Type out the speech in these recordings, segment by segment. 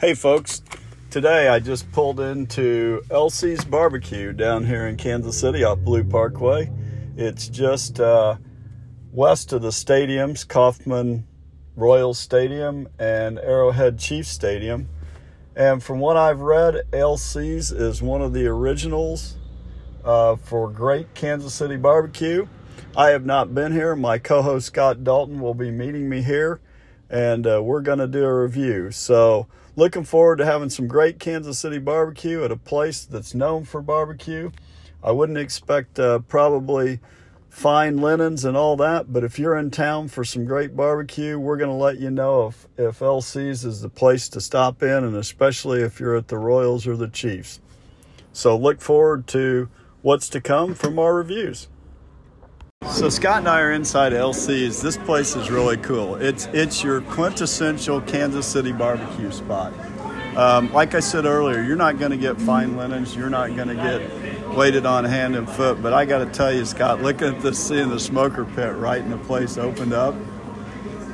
Hey, folks. Today I just pulled into LC's Barbecue down here in Kansas City off Blue Parkway. It's just uh, west of the stadiums, Kauffman Royal Stadium and Arrowhead Chief Stadium. And from what I've read, LC's is one of the originals uh, for great Kansas City barbecue. I have not been here. My co host Scott Dalton will be meeting me here, and uh, we're going to do a review. So, looking forward to having some great Kansas City barbecue at a place that's known for barbecue. I wouldn't expect uh, probably fine linens and all that, but if you're in town for some great barbecue, we're going to let you know if, if LC's is the place to stop in, and especially if you're at the Royals or the Chiefs. So look forward to what's to come from our reviews. So Scott and I are inside LC's. This place is really cool. It's it's your quintessential Kansas City barbecue spot. Um, like I said earlier, you're not going to get fine linens. You're not going to get waited on hand and foot. But I got to tell you, Scott, looking at this, seeing the smoker pit right in the place opened up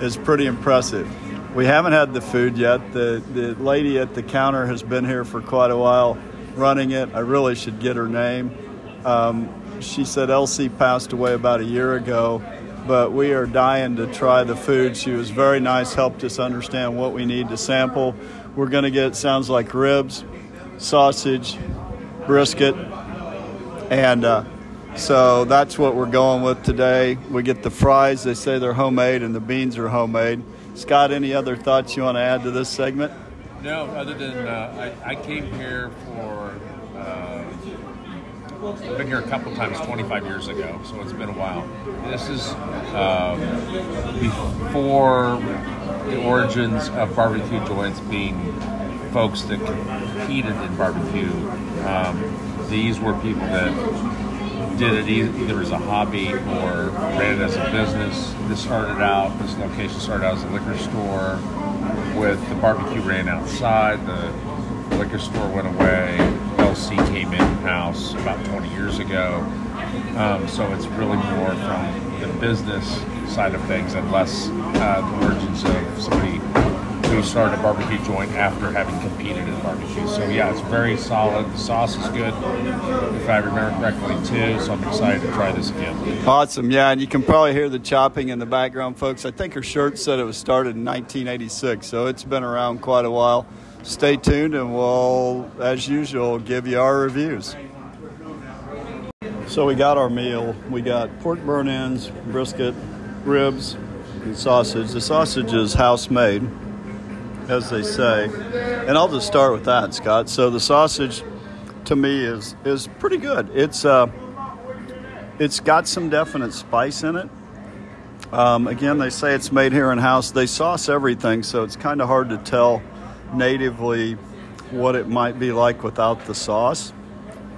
is pretty impressive. We haven't had the food yet. The the lady at the counter has been here for quite a while, running it. I really should get her name. Um, she said LC passed away about a year ago, but we are dying to try the food. She was very nice, helped us understand what we need to sample. We're going to get, sounds like ribs, sausage, brisket, and uh, so that's what we're going with today. We get the fries, they say they're homemade, and the beans are homemade. Scott, any other thoughts you want to add to this segment? No, other than uh, I, I came here for I've been here a couple times 25 years ago, so it's been a while. This is um, before the origins of barbecue joints being folks that competed in barbecue. Um, these were people that did it either as a hobby or ran it as a business. This started out, this location started out as a liquor store with the barbecue ran outside, the liquor store went away, LC came in house about 20 years ago. Um, so it's really more from the business side of things and less uh, the origins of somebody who started a barbecue joint after having competed in barbecue. So yeah, it's very solid. The sauce is good, if I remember correctly too. So I'm excited to try this again. Awesome, yeah, and you can probably hear the chopping in the background, folks. I think her shirt said it was started in 1986, so it's been around quite a while stay tuned and we'll, as usual, give you our reviews. So we got our meal. We got pork burn ends, brisket, ribs, and sausage. The sausage is house made, as they say. And I'll just start with that, Scott. So the sausage to me is is pretty good. It's uh it's got some definite spice in it. Um, again, they say it's made here in house. They sauce everything, so it's kind of hard to tell natively what it might be like without the sauce.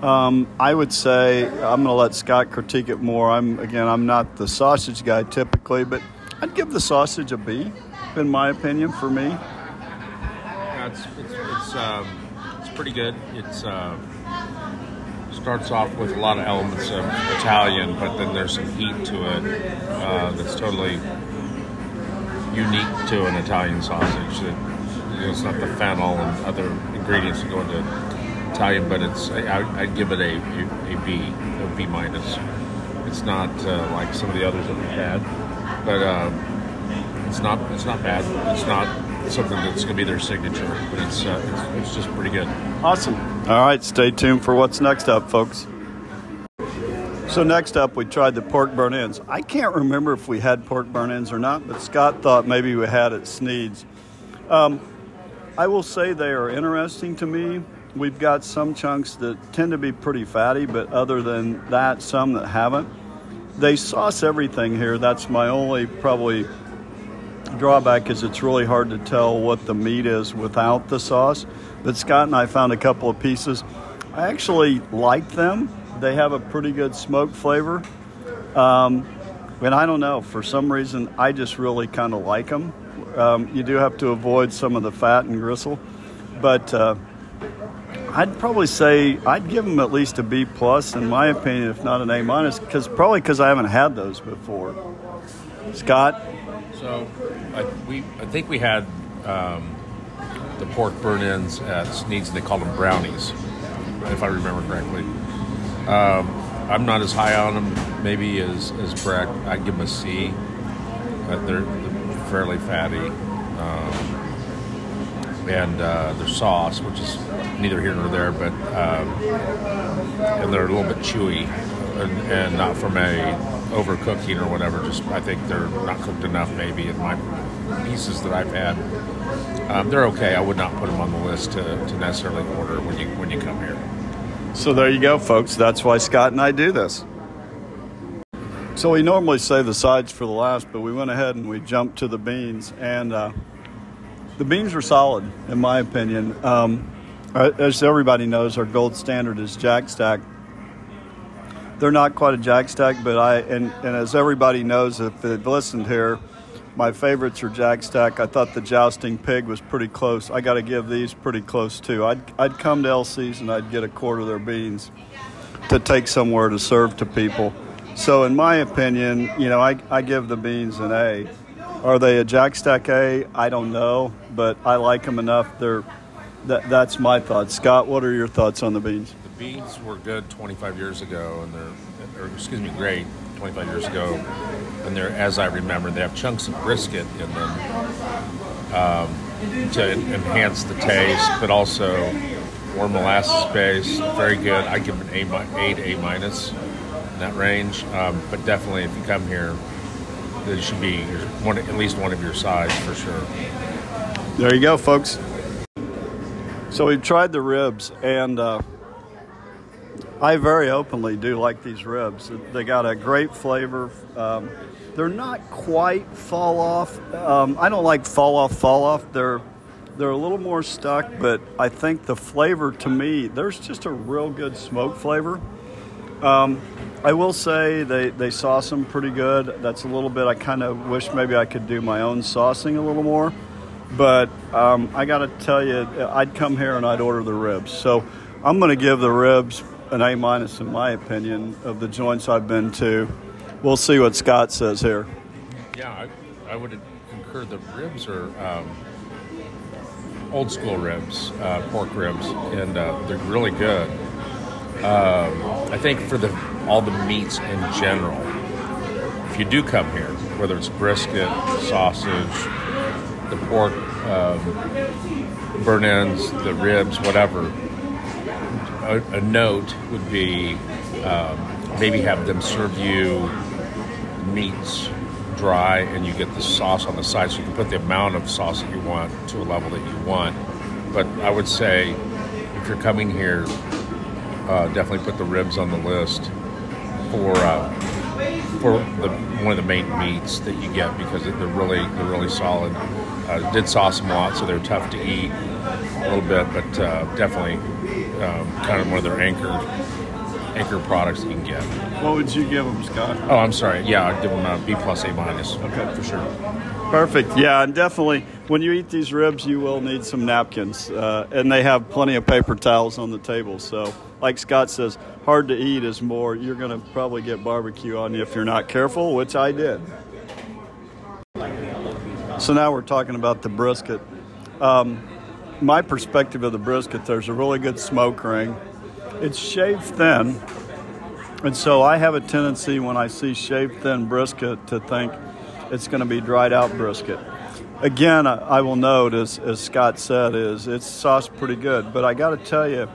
Um, I would say I'm going to let Scott critique it more. I'm again, I'm not the sausage guy typically, but I'd give the sausage a B, in my opinion, for me. It's it's it's, um, it's pretty good. It's uh, starts off with a lot of elements of Italian, but then there's some heat to it uh, that's totally unique to an Italian sausage. That you know, it's not the fennel and other ingredients that go into Italian, but it's I, would give it a, a, a B, a B minus. It's not uh, like some of the others that we've had, but uh, it's not it's not bad. It's not something that's going to be their signature, but it's, uh, it's, it's just pretty good. Awesome. All right, stay tuned for what's next up, folks. So next up, we tried the pork burn ins. I can't remember if we had pork burn ins or not, but Scott thought maybe we had at Snead's. Um, I will say they are interesting to me. We've got some chunks that tend to be pretty fatty, but other than that, some that haven't. They sauce everything here. That's my only probably drawback is it's really hard to tell what the meat is without the sauce. But Scott and I found a couple of pieces. I actually like them. They have a pretty good smoke flavor. Um, and I don't know, for some reason, I just really kind of like them. Um, you do have to avoid some of the fat and gristle, but uh, I'd probably say I'd give them at least a B plus in my opinion, if not an A minus, because probably because I haven't had those before. Scott. So I, we I think we had um, the pork burn ends at Snead's. They call them brownies, if I remember correctly. Um, I'm not as high on them, maybe as as Breck. I give them a C. Uh, they're fairly fatty, um, and uh, their sauce, which is neither here nor there, but um, and they're a little bit chewy, and, and not from a overcooking or whatever. Just I think they're not cooked enough, maybe in my pieces that I've had. Um, they're okay. I would not put them on the list to, to necessarily order when you when you come here. So there you go, folks. That's why Scott and I do this. So we normally say the sides for the last, but we went ahead and we jumped to the beans, and uh, the beans were solid, in my opinion. Um, as everybody knows, our gold standard is Jack Stack. They're not quite a Jack Stack, but I and, and as everybody knows, if they've listened here, my favorites are Jack Stack. I thought the Jousting Pig was pretty close. I got to give these pretty close too. I'd, I'd come to LC's and I'd get a quarter of their beans to take somewhere to serve to people. So, in my opinion, you know, I, I give the beans an A. Are they a Jack Stack A? I don't know, but I like them enough. They're that, that's my thoughts. Scott, what are your thoughts on the beans? The beans were good 25 years ago, and they're, or excuse me, great 25 years ago, and they're, as I remember, they have chunks of brisket in them um, to enhance the taste, but also more molasses base, very good. I give an A, eight A minus in that range, um, but definitely if you come here, it should be one, at least one of your size for sure. There you go, folks. So we've tried the ribs, and uh, I very openly do like these ribs. They got a great flavor. Um, they're not quite fall off. Um, I don't like fall off, fall off. They're they're a little more stuck, but I think the flavor to me, there's just a real good smoke flavor. Um, I will say they, they sauce them pretty good. That's a little bit, I kind of wish maybe I could do my own saucing a little more. But um, I got to tell you, I'd come here and I'd order the ribs. So I'm going to give the ribs an A minus in my opinion of the joints I've been to. We'll see what Scott says here. Yeah, I, I would concur. The ribs are um, old school ribs, uh, pork ribs, and uh, they're really good. Um, I think for the all the meats in general, if you do come here, whether it's brisket, sausage, the pork um, burn ends, the ribs, whatever, a, a note would be um, maybe have them serve you meats dry and you get the sauce on the side. So you can put the amount of sauce that you want to a level that you want. But I would say if you're coming here, uh, definitely put the ribs on the list for uh, for the, one of the main meats that you get because they're really they're really solid. Uh, did sauce them a lot, so they're tough to eat a little bit, but uh, definitely um, kind of one of their anchor anchor products that you can get. What would you give them, Scott? Oh, I'm sorry. Yeah, I'd give them a B plus A minus. Okay, for sure. Perfect. Yeah, and definitely when you eat these ribs, you will need some napkins, uh, and they have plenty of paper towels on the table. So, like Scott says, hard to eat is more. You're going to probably get barbecue on you if you're not careful, which I did. So now we're talking about the brisket. Um, my perspective of the brisket, there's a really good smoke ring. It's shaved thin, and so I have a tendency when I see shaved thin brisket to think it's going to be dried out brisket. Again, I will note, as, as Scott said, is it's sauced pretty good, but I got to tell you,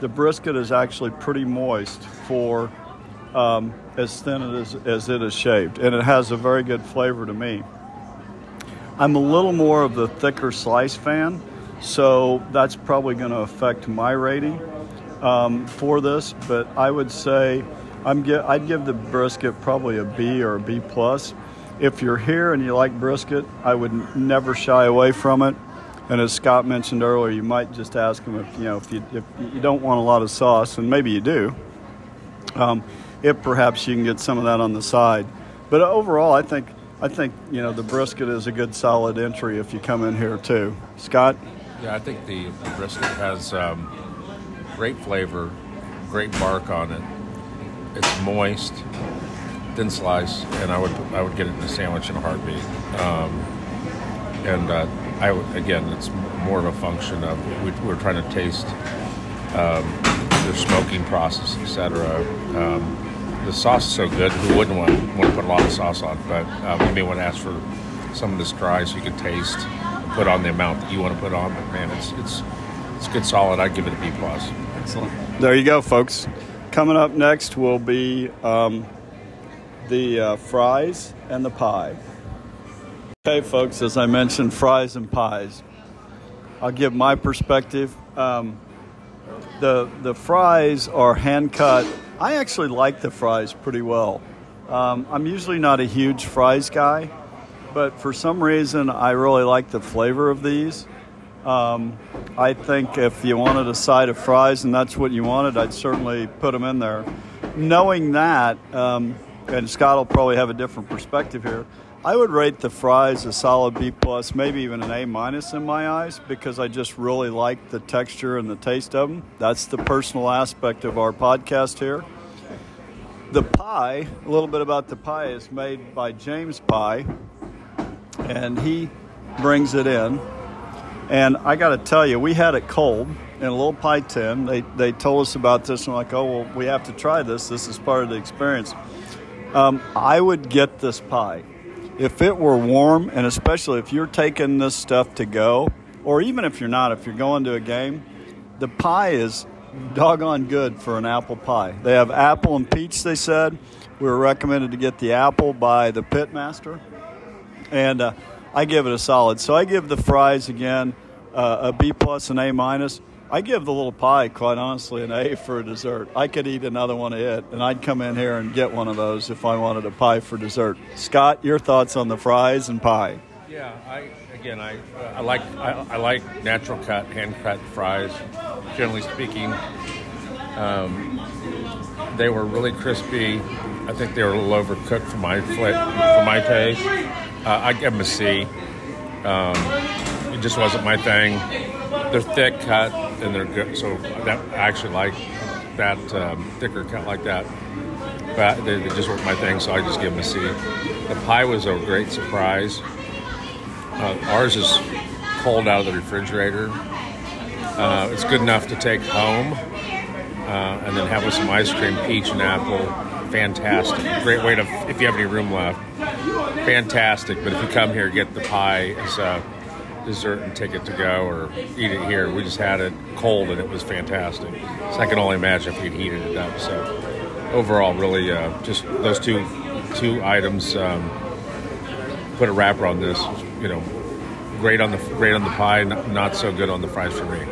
the brisket is actually pretty moist for um, as thin as, as it is shaved, and it has a very good flavor to me. I'm a little more of the thicker slice fan, so that's probably going to affect my rating um, for this. But I would say I'm get, I'd give the brisket probably a B or a B plus. If you're here and you like brisket, I would never shy away from it. And as Scott mentioned earlier, you might just ask him if you know if you if you don't want a lot of sauce, and maybe you do. Um, if perhaps you can get some of that on the side. But overall, I think I think you know the brisket is a good solid entry if you come in here too. Scott. Yeah, I think the brisket has um, great flavor, great bark on it. It's moist, thin slice, and I would I would get it in a sandwich in a heartbeat. Um, and uh, I again, it's more of a function of we, we're trying to taste um, their smoking process, etc. Um, the sauce is so good, who wouldn't want, want to put a lot of sauce on? But uh, we may want to ask for some of this dry so you can taste and put on the amount that you want to put on. But man, it's it's it's good solid. I'd give it a B plus. Excellent. There you go, folks. Coming up next will be um, the uh, fries and the pie. Okay, folks, as I mentioned, fries and pies. I'll give my perspective. Um, the the fries are hand cut. I actually like the fries pretty well. Um, I'm usually not a huge fries guy, but for some reason I really like the flavor of these. Um, I think if you wanted a side of fries and that's what you wanted, I'd certainly put them in there. Knowing that, um, and Scott will probably have a different perspective here. I would rate the fries a solid B plus, maybe even an A minus in my eyes, because I just really like the texture and the taste of them. That's the personal aspect of our podcast here. The pie, a little bit about the pie, is made by James Pie, and he brings it in. And I got to tell you, we had it cold in a little pie tin. They, they told us about this, and I'm like, oh, well, we have to try this. This is part of the experience. Um, I would get this pie if it were warm, and especially if you're taking this stuff to go, or even if you're not, if you're going to a game, the pie is doggone good for an apple pie. They have apple and peach, they said. We were recommended to get the apple by the pitmaster. And uh, I give it a solid. So I give the fries again uh, a B plus and A minus. I give the little pie, quite honestly, an A for a dessert. I could eat another one of it, and I'd come in here and get one of those if I wanted a pie for dessert. Scott, your thoughts on the fries and pie? Yeah, I again, I uh, I like I, I, like natural cut, hand cut fries. Generally speaking, um, they were really crispy. I think they were a little overcooked for my for my taste. Uh, I give them a C. Um, it just wasn't my thing. They're thick cut and they're good. So that I actually like that um, thicker cut like that. But they, they, just weren't my thing, so I just give them a C. The pie was a great surprise. Uh, ours is cold out of the refrigerator. Uh, it's good enough to take home uh, and then have with some ice cream, peach and apple. Fantastic. Great way to, if you have any room left. Fantastic. But if you come here, get the pie. It's uh, dessert and take it to go or eat it here. We just had it cold and it was fantastic. So I can only imagine if we'd heated it up. So overall, really, uh, just those two two items. Um, put a wrapper on this. You know, great on the great on the pie, not, not so good on the fries for me.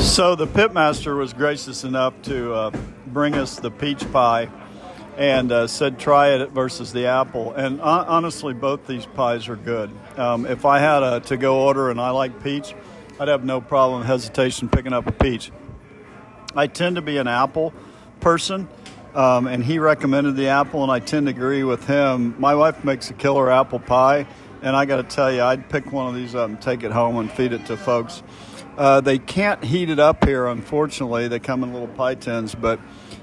So the pitmaster was gracious enough to uh, bring us the peach pie and uh, said try it versus the apple. And uh, honestly, both these pies are good. Um, if I had a to go order and I like peach, I'd have no problem hesitation picking up a peach. I tend to be an apple person. Um, and he recommended the apple, and I tend to agree with him. My wife makes a killer apple pie, and I got to tell you, I'd pick one of these up and take it home and feed it to folks. Uh, they can't heat it up here, unfortunately. They come in little pie tins, but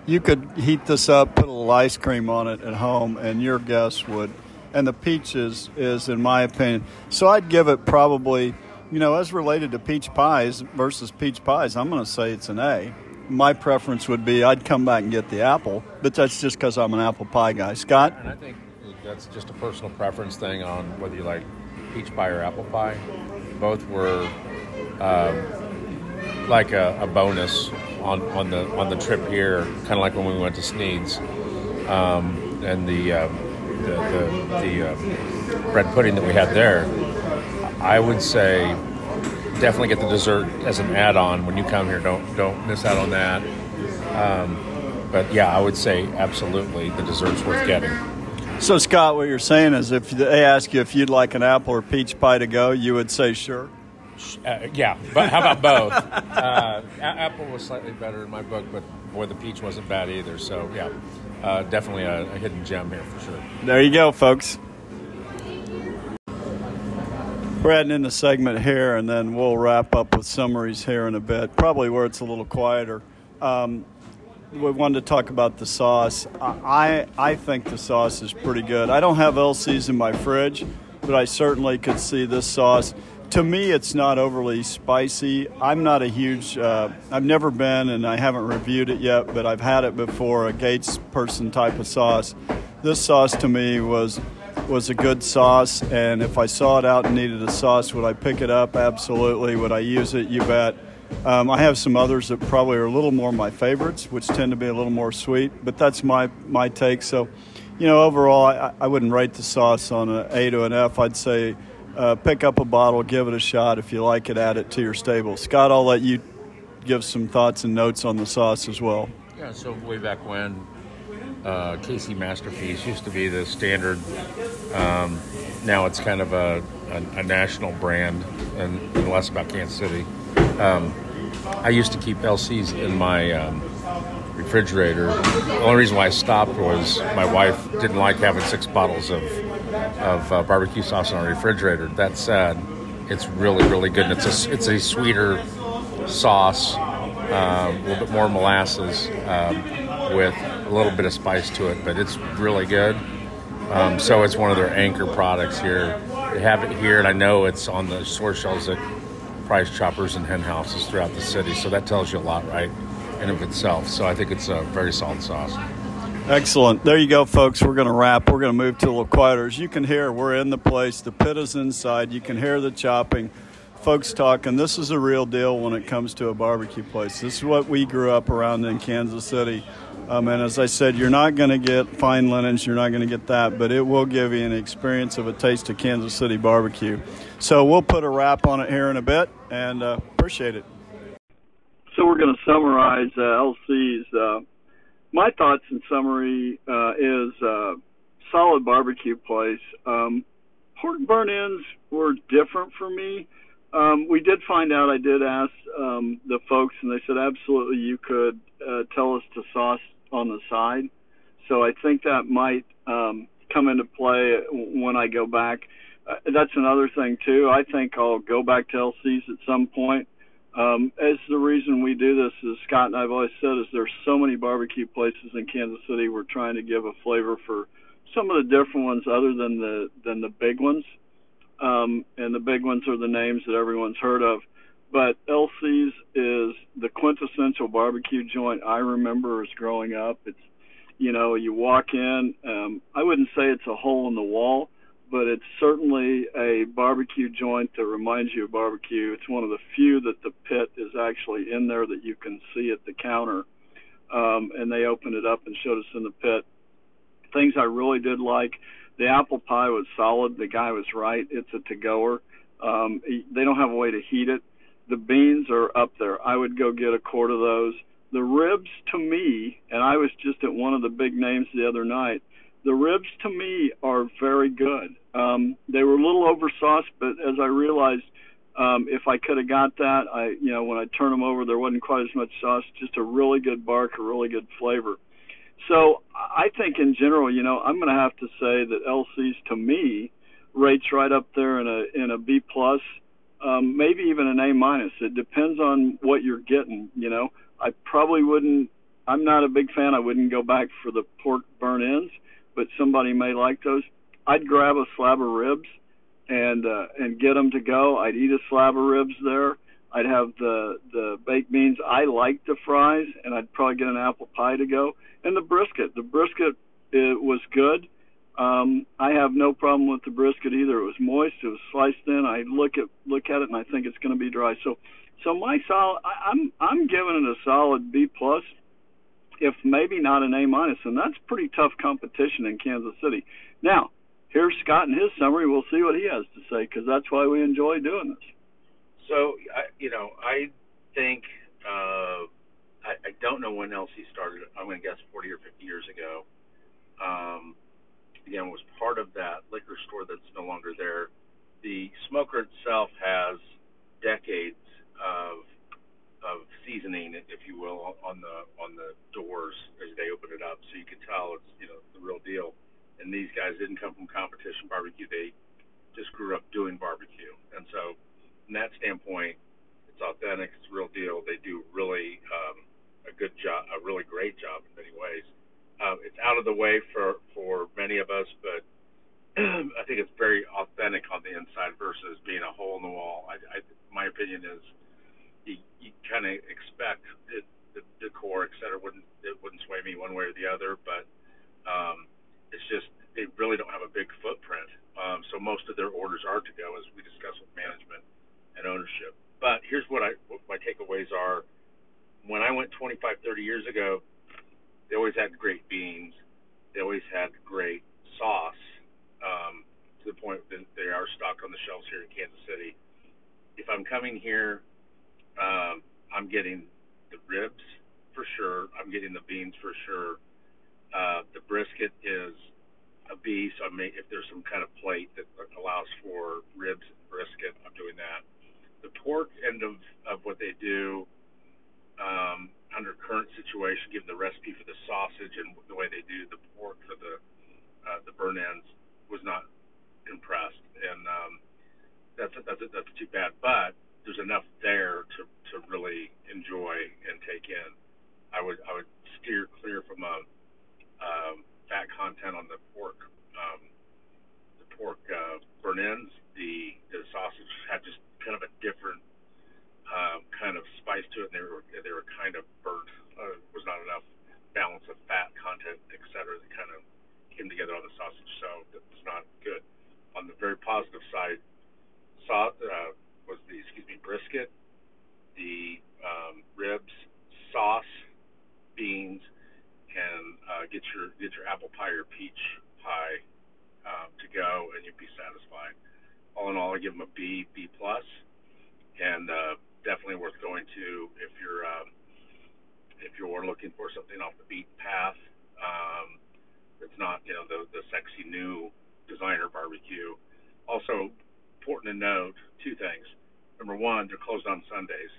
you could heat this up, put a little ice cream on it at home, and your guests would. And the peach is, is in my opinion. So I'd give it probably, you know, as related to peach pies versus peach pies, I'm going to say it's an A. My preference would be I'd come back and get the apple, but that's just because I'm an apple pie guy. Scott? And I think that's just a personal preference thing on whether you like peach pie or apple pie. Both were um, like a, a bonus on, on the on the trip here, kind of like when we went to Snead's, um, and the uh, the, the, the uh, bread pudding that we had there. I would say definitely get the dessert as an add-on when you come here. Don't don't miss out on that. Um, but yeah, I would say absolutely the dessert's worth getting. So Scott, what you're saying is, if they ask you if you'd like an apple or peach pie to go, you would say sure. Uh, yeah, but how about both? uh, apple was slightly better in my book, but boy, the peach wasn't bad either. So yeah, uh, definitely a, a, hidden gem here for sure. There you go, folks. We're adding in the segment here, and then we'll wrap up with summaries here in a bit. Probably where it's a little quieter. Um, we wanted to talk about the sauce. I I think the sauce is pretty good. I don't have LC's in my fridge, but I certainly could see this sauce. To me, it's not overly spicy. I'm not a huge. Uh, I've never been, and I haven't reviewed it yet, but I've had it before. A Gates person type of sauce. This sauce to me was was a good sauce, and if I saw it out and needed a sauce, would I pick it up? Absolutely. Would I use it? You bet. Um, I have some others that probably are a little more my favorites, which tend to be a little more sweet, but that's my, my take. So, you know, overall, I, I wouldn't rate the sauce on an A to an F. I'd say uh, pick up a bottle, give it a shot. If you like it, add it to your stable. Scott, I'll let you give some thoughts and notes on the sauce as well. Yeah, so way back when, uh, KC Masterpiece used to be the standard. Um, now it's kind of a, a, a national brand and, and, less about Kansas City. Um, I used to keep LCs in my um, refrigerator. The only reason why I stopped was my wife didn't like having six bottles of of uh, barbecue sauce in our refrigerator. That said, it's really really good. And it's a it's a sweeter sauce, uh, a little bit more molasses um, with a little bit of spice to it, but it's really good. Um, so it's one of their anchor products here. They have it here, and I know it's on the store shelves at price choppers and hen houses throughout the city. So that tells you a lot, right, in of itself. So I think it's a very solid sauce. Excellent. There you go, folks. We're going to wrap. We're going to move to a little quieter. As you can hear, we're in the place. The pit is inside. You can hear the chopping. Folks talking. This is a real deal when it comes to a barbecue place. This is what we grew up around in Kansas City. Um, and as I said, you're not going to get fine linens, you're not going to get that, but it will give you an experience of a taste of Kansas City barbecue. So we'll put a wrap on it here in a bit and uh, appreciate it. So we're going to summarize uh, LC's. Uh, my thoughts in summary uh, is uh, solid barbecue place. Um, pork burn ends were different for me. Um, we did find out. I did ask um, the folks, and they said absolutely you could uh, tell us to sauce on the side. So I think that might um, come into play when I go back. Uh, that's another thing too. I think I'll go back to LC's at some point. Um, as the reason we do this is Scott and I've always said is there's so many barbecue places in Kansas City. We're trying to give a flavor for some of the different ones other than the than the big ones. Um, and the big ones are the names that everyone's heard of. But LC's is the quintessential barbecue joint I remember as growing up. It's, you know, you walk in. Um, I wouldn't say it's a hole in the wall, but it's certainly a barbecue joint that reminds you of barbecue. It's one of the few that the pit is actually in there that you can see at the counter. Um, and they opened it up and showed us in the pit. Things I really did like. The apple pie was solid. The guy was right. It's a to-goer. Um, they don't have a way to heat it the beans are up there. I would go get a quart of those. The ribs to me, and I was just at one of the big names the other night. The ribs to me are very good. Um, they were a little oversauced, but as I realized, um, if I could have got that, I you know when I turn them over, there wasn't quite as much sauce. Just a really good bark, a really good flavor. So I think in general, you know, I'm going to have to say that LC's to me rates right up there in a in a B plus um, maybe even an A minus. It depends on what you're getting. You know, I probably wouldn't. I'm not a big fan. I wouldn't go back for the pork burn ends, but somebody may like those. I'd grab a slab of ribs and uh, and get them to go. I'd eat a slab of ribs there. I'd have the the baked beans. I like the fries, and I'd probably get an apple pie to go. And the brisket. The brisket it was good. Um, I have no problem with the brisket either. It was moist. It was sliced thin. I look at look at it and I think it's going to be dry. So, so my solid, I, I'm I'm giving it a solid B plus, if maybe not an A minus, and that's pretty tough competition in Kansas City. Now, here's Scott and his summary. We'll see what he has to say because that's why we enjoy doing this. So, I, you know, I think uh, I, I don't know when LC started. I'm going to guess 40 or 50 years ago. Um, again was part of that liquor store that's no longer there. The smoker itself has decades of of seasoning, if you will, on the on the doors as they open it up, so you can tell it's you know the real deal. And these guys didn't come from competition barbecue; they just grew up doing barbecue, and so from that standpoint, it's authentic, it's real deal. They do really um, a good job, a really great job in many ways. Um, it's out of the way for for many of us, but I think it's very authentic on the inside versus being a hole in the wall. I, I my opinion is you, you kind of expect it, the decor, et cetera, wouldn't it wouldn't sway me one way or the other, but they really don't have a big footprint. Um, so most of their orders are to go, as we discussed with management and ownership. But here's what I what my takeaways are. When I went 25, 30 years ago, they always had great beans. They always had great sauce um, to the point that they are stocked on the shelves here in Kansas City. If I'm coming here, um, I'm getting the ribs for sure. I'm getting the beans for sure. Uh, the brisket is a B, so I may, if there's some kind of plate that allows for ribs and brisket, I'm doing that. The pork end of, of what they do um, under current situation, given the recipe for the sausage and the way they do the pork for the uh, the burn ends, was not compressed, and um, that's a, that's a, that's too bad. But there's enough there to to really enjoy and take in. I would I would steer clear from a um, fat content on the pork um, the pork uh, burn ends. The the sausage had just kind of a different um, kind of spice to it, and they were they were kind of burnt. Uh, was not enough balance of fat content, et cetera, that kind of came together on the sausage, so it was not good. On the very positive side, saw, uh, was the excuse me brisket, the um, ribs, sauce, beans, and uh, get your get your peach pie um, to go, and you'd be satisfied. All in all, I give them a B, B plus, and uh, definitely worth going to if you're um, if you're looking for something off the beaten path. Um, it's not, you know, the the sexy new designer barbecue. Also, important to note two things. Number one, they're closed on Sundays,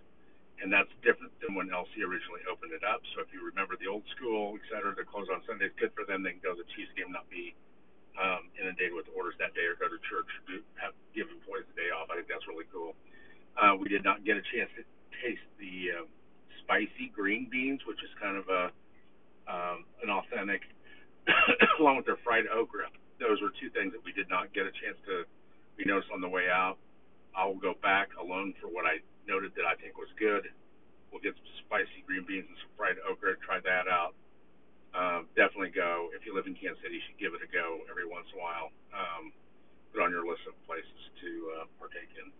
and that's different than when LC originally opened it up. So if you remember the old school, et cetera, they're closed on Sundays. Good for them. They can go to the Chiefs game, not be um, inundated with orders that day, or go to church, do, have give employees the day off. I think that's really cool. Uh, we did not get a chance to taste the uh, spicy green beans, which is kind of a um, an authentic along with their fried okra. Those were two things that we did not get a chance to be noticed on the way out. I'll go back alone for what I noted that I think was good. We'll get some spicy green beans and some fried okra. Try that out. Um, definitely go. If you live in Kansas City, you should give it a go every once in a while. Um, put on your list of places to uh, partake in.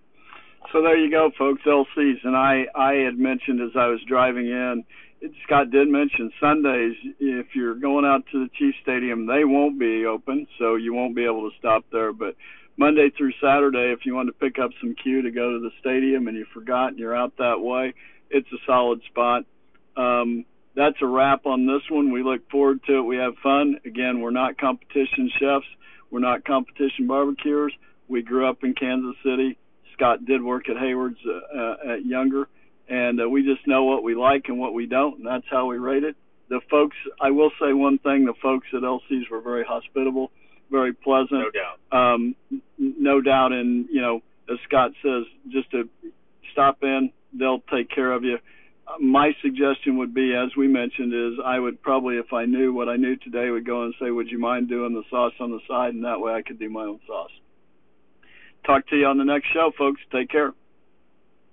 So there you go, folks. LCs, and I I had mentioned as I was driving in Scott did mention Sundays. If you're going out to the Chief Stadium, they won't be open, so you won't be able to stop there. But Monday through Saturday, if you want to pick up some Q to go to the stadium and you forgot and you're out that way, it's a solid spot. Um, that's a wrap on this one. We look forward to it. We have fun. Again, we're not competition chefs. We're not competition barbecuers. We grew up in Kansas City. Scott did work at Hayward's uh, uh, at Younger and uh, we just know what we like and what we don't, and that's how we rate it. The folks, I will say one thing: the folks at LC's were very hospitable, very pleasant. No doubt. Um, no doubt, and you know, as Scott says, just to stop in, they'll take care of you. My suggestion would be, as we mentioned, is I would probably, if I knew what I knew today, would go and say, "Would you mind doing the sauce on the side?" And that way, I could do my own sauce. Talk to you on the next show, folks. Take care.